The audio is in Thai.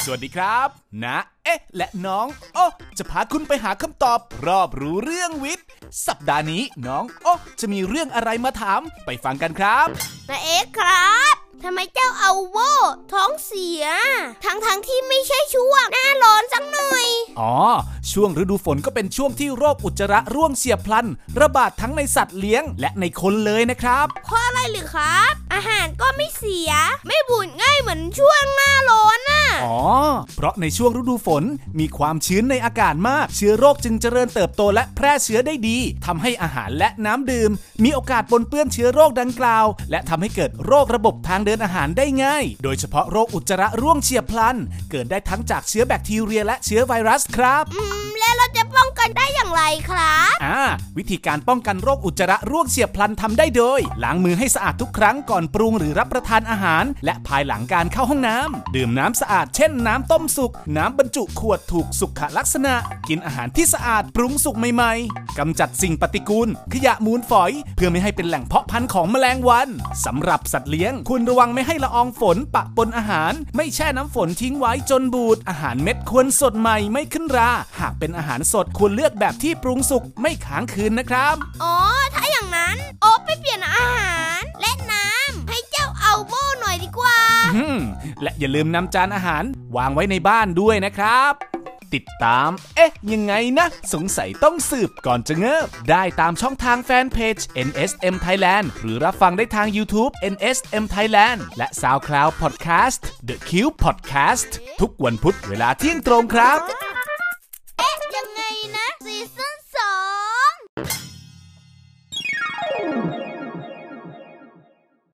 สวัสดีครับนะเอ๊ะ และน้องโอ้จะพาคุณไปหาคำตอบ รอบรู้เรื่องวิทย์ สัปดาห์นี้น้องโอ้จะมีเรื่องอะไรมาถามไปฟังกันครับนาเอ๊ะครับทำไมเจ้าเอาโวท้องเสีย ทั้งทั้งๆที่ไม่ใช่ช่วงหน้าร้อนสักหน่อย อ๋อ ช่วงฤดูฝนก็เป็นช่วงที่โรคอุจจาระร่วงเฉียบพลัน ระบาดทั้งในสัตว์เลี้ยงและในคนเลยนะครับเพราะอะไรหรือครับ อาหารก็ไม่เสีย ไม่บูดง่ายเหมือนช่วงหน้าร้อนน่ะ อ๋อ เพ ราะในช่วงฤดูฝนมีความชื้นในอากาศมาก เชื้อโรคจึงเจริญเติบโตและแพร่เชื้อได้ดีทำให้อาหารและน้ำดื่ม มีโอกาสปนเปื้อนเชื้อโรคดังกล่าว และทำให้เกิดโรคระบบทางเดินอาหารได้ง่าย โดยเฉพาะโรคอุจจาระร่วงเฉียบพลัน เกิดได้ทั้งจากเชื้อแบคทีเรีย และเชื้อไวรัสครับ แล้วเราจะป้องกันได้อย่างไรครับ อ่าวิธีการป้องกันโรคอุจจาระร่วงเฉียบพลันทำได้โดย ล้างมือให้สะอาดทุกครั้งก่อนปรุงหรือรับประทานอาหาร และภายหลังการเข้าห้องน้ำดื่มน้ำสะอาดเช่น น้ำต้มสุก น้ำบรรจุขวดถูกสุขลักษณะ กินอาหารที่สะอาดปรุงสุกใหม่ๆกำจัดสิ่งปฏิกูล ขยะมูลฝอย เพื่อไม่ให้เป็นแหล่งเพาะพันธุ์ของแมลงวันสำหรับสัตว์เลี้ยงควรระวังไม่ให้ละอองฝนปะปนอาหาร ไม่แช่น้ำฝนทิ้งไว้จนบูดอาหารเม็ดควรสดใหม่ไม่ขึ้นรา หากเป็นอาหารสดควรเลือกแบบที่ปรุงสุกไม่ค้างคืนนะครับ อ๋อ ถ้าอย่างนั้น โอ๊บไปเปลี่ยนอาหาร และน้ำให้เจ้าเอาโวหน่อยดีกว่าอืมและอย่าลืมนำจานอาหารวางไว้ในบ้านด้วยนะครับ ติดตาม เอ๊ะ ยังไงนะ สงสัยต้องสืบก่อนจะเงิบ ได้ตามช่องทางแฟนเพจ NSM Thailand หรือรับฟังได้ทาง YouTube NSM Thailand และ SoundCloud Podcast The Cube Podcast ทุกวันพุธเวลาเที่ยงตรงครับ